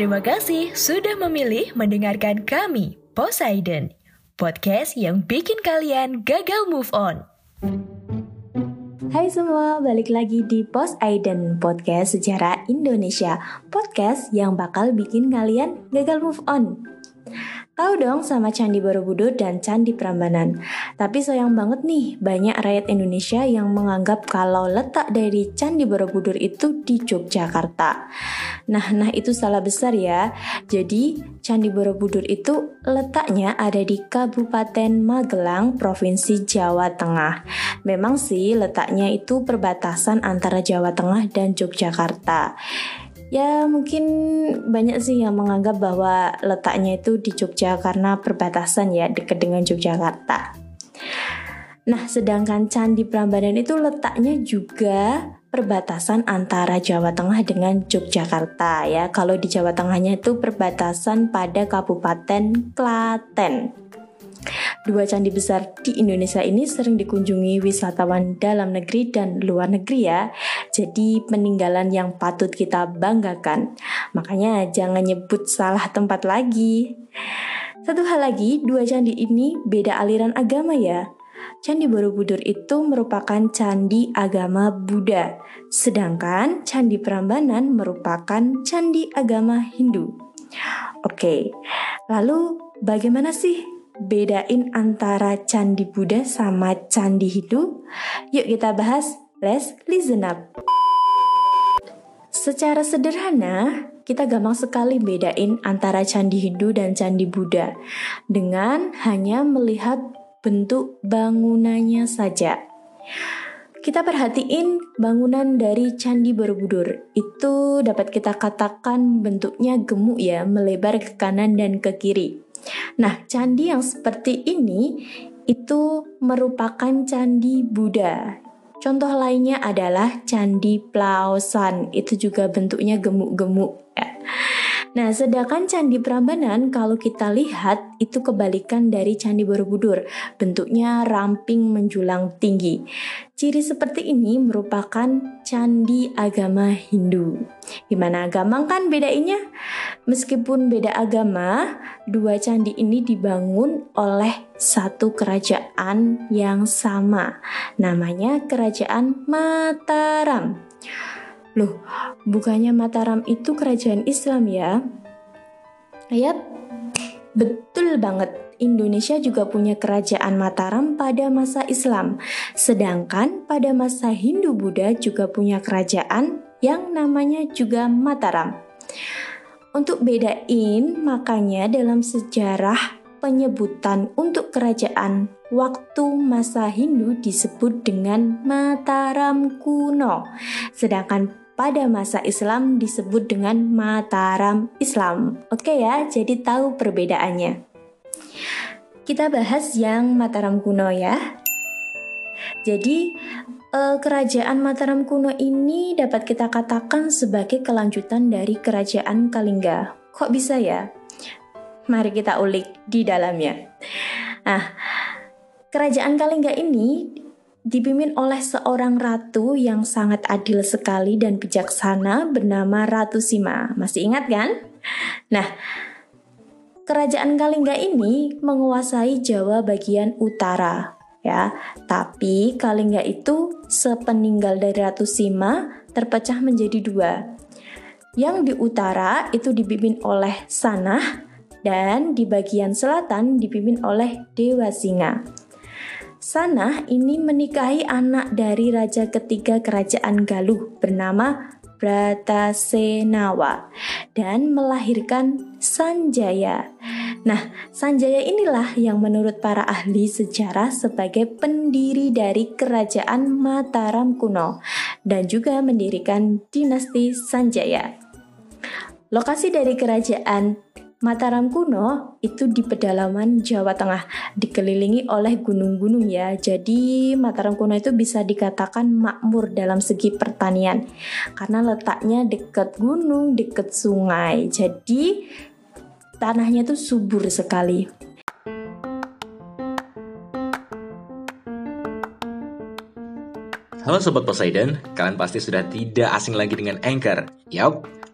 Terima kasih sudah memilih mendengarkan kami, Poseidon. Podcast yang bikin kalian gagal move on. Hai semua, balik lagi di Post Aiden Podcast Sejarah Indonesia Podcast yang bakal bikin kalian gagal move on Tahu dong sama Candi Borobudur dan Candi Prambanan. Tapi sayang banget nih, banyak rakyat Indonesia yang menganggap kalau letak dari Candi Borobudur itu di Yogyakarta. Nah, nah itu salah besar ya. Jadi, Candi Borobudur itu letaknya ada di Kabupaten Magelang, Provinsi Jawa Tengah. Memang sih letaknya itu perbatasan antara Jawa Tengah dan Yogyakarta. Ya mungkin banyak sih yang menganggap bahwa letaknya itu di Jogja karena perbatasan ya dekat dengan Yogyakarta. Nah sedangkan Candi Prambanan itu letaknya juga perbatasan antara Jawa Tengah dengan Yogyakarta ya. Kalau di Jawa Tengahnya itu perbatasan pada Kabupaten Klaten. Dua candi besar di Indonesia ini sering dikunjungi wisatawan dalam negeri dan luar negeri ya. Jadi peninggalan yang patut kita banggakan. Makanya jangan nyebut salah tempat lagi. Satu hal lagi, dua candi ini beda aliran agama ya. Candi Borobudur itu merupakan candi agama Buddha, sedangkan Candi Prambanan merupakan candi agama Hindu. Oke, lalu bagaimana sih bedain antara candi Buddha sama candi Hindu? Yuk kita bahas. Let's listen up. Secara sederhana, kita gampang sekali bedain antara candi Hindu dan candi Buddha dengan hanya melihat bentuk bangunannya saja. Kita perhatiin bangunan dari Candi Borobudur. Itu dapat kita katakan bentuknya gemuk ya, melebar ke kanan dan ke kiri. Nah, candi yang seperti ini itu merupakan candi Buddha. Contoh lainnya adalah candi Plaosan. Itu juga bentuknya gemuk-gemuk ya. Nah, sedangkan Candi Prambanan kalau kita lihat itu kebalikan dari Candi Borobudur, bentuknya ramping menjulang tinggi. Ciri seperti ini merupakan candi agama Hindu. Gimana gampang kan bedainnya? Meskipun beda agama, dua candi ini dibangun oleh satu kerajaan yang sama. Namanya Kerajaan Mataram. Loh, bukannya Mataram itu kerajaan Islam ya? Yap, betul banget. Indonesia juga punya kerajaan Mataram pada masa Islam. Sedangkan pada masa Hindu-Buddha juga punya kerajaan yang namanya juga Mataram. Untuk bedain, makanya dalam sejarah penyebutan untuk kerajaan waktu masa Hindu disebut dengan Mataram kuno. Sedangkan pada masa Islam disebut dengan Mataram Islam. Oke ya, jadi tahu perbedaannya. Kita bahas yang Mataram kuno ya. Jadi eh, kerajaan Mataram kuno ini dapat kita katakan sebagai kelanjutan dari kerajaan Kalingga. Kok bisa ya? Mari kita ulik di dalamnya. Nah, kerajaan Kalingga ini dipimpin oleh seorang ratu yang sangat adil sekali dan bijaksana bernama Ratu Sima. Masih ingat kan? Nah, kerajaan Kalingga ini menguasai Jawa bagian utara, ya. Tapi Kalingga itu sepeninggal dari Ratu Sima terpecah menjadi dua. Yang di utara itu dipimpin oleh Sanah dan di bagian selatan dipimpin oleh Dewa Singa. Sanah ini menikahi anak dari raja ketiga kerajaan Galuh bernama Bratasenawa dan melahirkan Sanjaya. Nah, Sanjaya inilah yang menurut para ahli sejarah sebagai pendiri dari kerajaan Mataram kuno dan juga mendirikan dinasti Sanjaya. Lokasi dari kerajaan Mataram kuno itu di pedalaman Jawa Tengah, dikelilingi oleh gunung-gunung ya. Jadi Mataram kuno itu bisa dikatakan makmur dalam segi pertanian karena letaknya dekat gunung, dekat sungai. Jadi tanahnya itu subur sekali. Halo Sobat Poseidon, kalian pasti sudah tidak asing lagi dengan Anchor. Yap,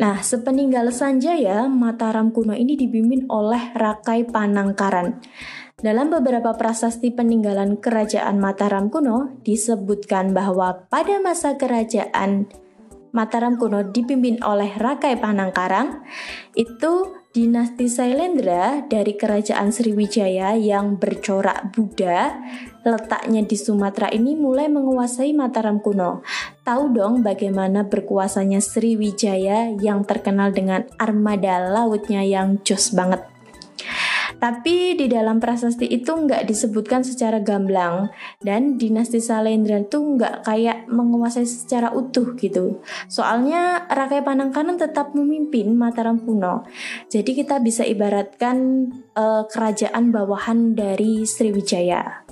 Nah, sepeninggal Sanjaya, Mataram kuno ini dibimbing oleh Rakai Panangkaran. Dalam beberapa prasasti peninggalan kerajaan Mataram kuno disebutkan bahwa pada masa kerajaan Mataram kuno dipimpin oleh Rakai Panangkarang, itu Dinasti Sailendra dari Kerajaan Sriwijaya yang bercorak Buddha letaknya di Sumatera ini mulai menguasai Mataram kuno. Tahu dong bagaimana berkuasanya Sriwijaya yang terkenal dengan armada lautnya yang jos banget. Tapi di dalam prasasti itu nggak disebutkan secara gamblang dan dinasti Salendra itu nggak kayak menguasai secara utuh gitu. Soalnya Rakai Panangkanan tetap memimpin Mataram kuno. Jadi kita bisa ibaratkan uh, kerajaan bawahan dari Sriwijaya.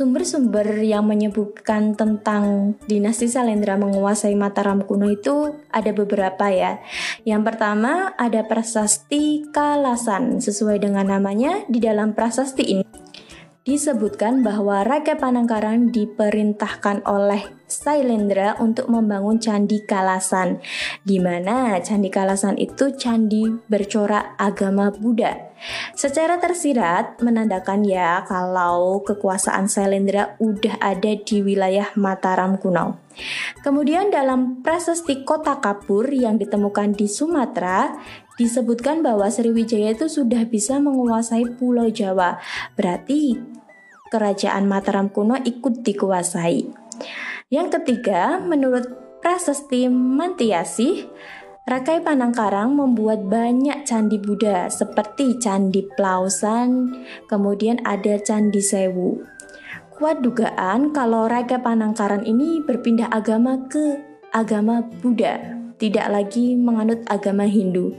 Sumber-sumber yang menyebutkan tentang dinasti Salendra menguasai Mataram kuno itu ada beberapa ya. Yang pertama ada prasasti Kalasan. Sesuai dengan namanya, di dalam prasasti ini disebutkan bahwa Raja Panangkaran diperintahkan oleh Sailendra untuk membangun Candi Kalasan, di mana Candi Kalasan itu candi bercorak agama Buddha. Secara tersirat menandakan ya kalau kekuasaan Sailendra udah ada di wilayah Mataram kuno. Kemudian dalam prasasti Kota Kapur yang ditemukan di Sumatera disebutkan bahwa Sriwijaya itu sudah bisa menguasai Pulau Jawa. Berarti kerajaan Mataram kuno ikut dikuasai. Yang ketiga, menurut Prasasti Mantiasi, Rakai Panangkarang membuat banyak candi Buddha seperti Candi Plausan, kemudian ada Candi Sewu. Kuat dugaan kalau Rakai Panangkaran ini berpindah agama ke agama Buddha tidak lagi menganut agama Hindu.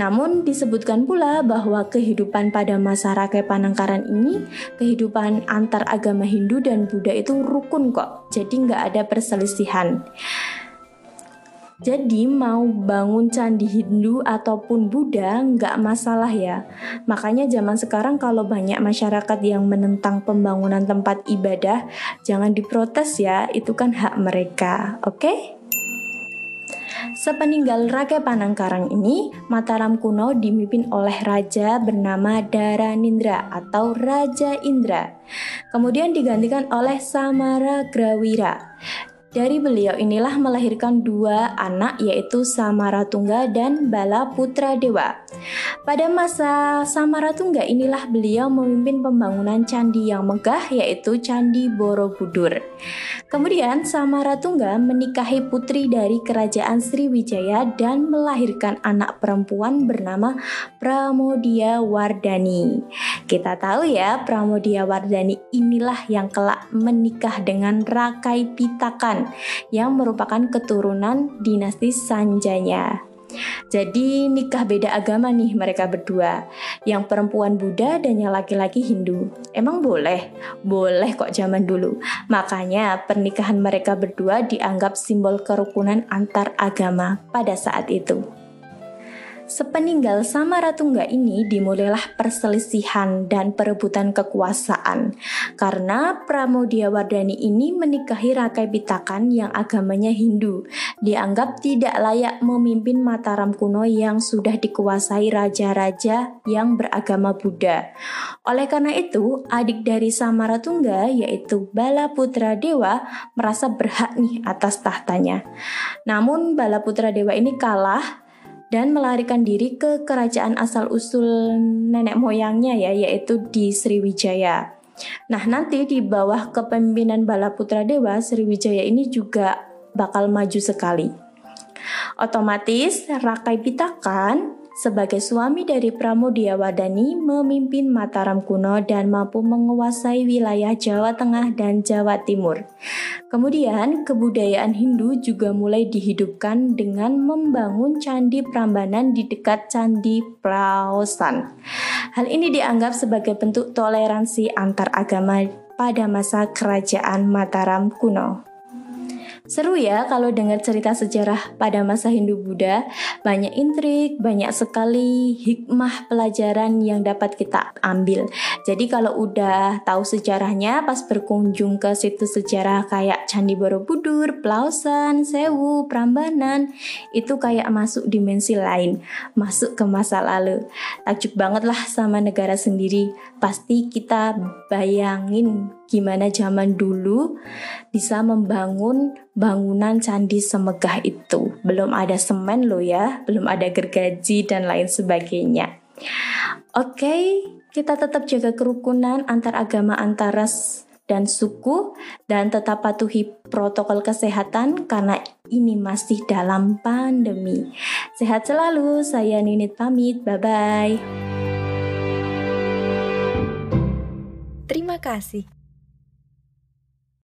Namun disebutkan pula bahwa kehidupan pada masa Rakai Panangkaran ini, kehidupan antar agama Hindu dan Buddha itu rukun kok, jadi nggak ada perselisihan. Jadi mau bangun candi Hindu ataupun Buddha nggak masalah ya. Makanya zaman sekarang kalau banyak masyarakat yang menentang pembangunan tempat ibadah, jangan diprotes ya, itu kan hak mereka, oke? Okay? Sepeninggal Raja Panangkarang ini, Mataram kuno dimimpin oleh raja bernama Daranindra atau Raja Indra. Kemudian digantikan oleh Samara Grawira. Dari beliau inilah melahirkan dua anak yaitu Samaratungga dan Bala Putra Dewa. Pada masa Samaratungga inilah beliau memimpin pembangunan candi yang megah yaitu Candi Borobudur. Kemudian Samaratungga menikahi putri dari kerajaan Sriwijaya dan melahirkan anak perempuan bernama Pramodia Wardani. Kita tahu ya Pramodia Wardani inilah yang kelak menikah dengan Rakai Pitakan yang merupakan keturunan dinasti Sanjaya. Jadi nikah beda agama nih mereka berdua Yang perempuan Buddha dan yang laki-laki Hindu Emang boleh? Boleh kok zaman dulu Makanya pernikahan mereka berdua dianggap simbol kerukunan antar agama pada saat itu Sepeninggal Samaratungga ini dimulailah perselisihan dan perebutan kekuasaan karena Wardani ini menikahi Rakai Pitakan yang agamanya Hindu, dianggap tidak layak memimpin Mataram kuno yang sudah dikuasai raja-raja yang beragama Buddha. Oleh karena itu, adik dari Samaratungga yaitu Bala Putra Dewa merasa berhak nih atas tahtanya. Namun Bala Putra Dewa ini kalah dan melarikan diri ke kerajaan asal-usul nenek moyangnya ya yaitu di Sriwijaya. Nah, nanti di bawah kepemimpinan Balaputra Dewa, Sriwijaya ini juga bakal maju sekali. Otomatis Rakai Pitakan sebagai suami dari Pramudia Wadani memimpin Mataram kuno dan mampu menguasai wilayah Jawa Tengah dan Jawa Timur. Kemudian kebudayaan Hindu juga mulai dihidupkan dengan membangun candi Prambanan di dekat candi Praosan. Hal ini dianggap sebagai bentuk toleransi antar agama pada masa kerajaan Mataram kuno. Seru ya kalau dengar cerita sejarah pada masa Hindu-Buddha, banyak intrik, banyak sekali hikmah pelajaran yang dapat kita ambil. Jadi kalau udah tahu sejarahnya pas berkunjung ke situs sejarah kayak Candi Borobudur, Plausan, Sewu, Prambanan, itu kayak masuk dimensi lain, masuk ke masa lalu. Takjub banget lah sama negara sendiri. Pasti kita bayangin gimana zaman dulu bisa membangun bangunan candi semegah itu. Belum ada semen loh ya, belum ada gergaji dan lain sebagainya. Oke, kita tetap jaga kerukunan antar agama antar ras dan suku dan tetap patuhi protokol kesehatan karena ini masih dalam pandemi. Sehat selalu, saya Ninit pamit. Bye bye. Terima kasih.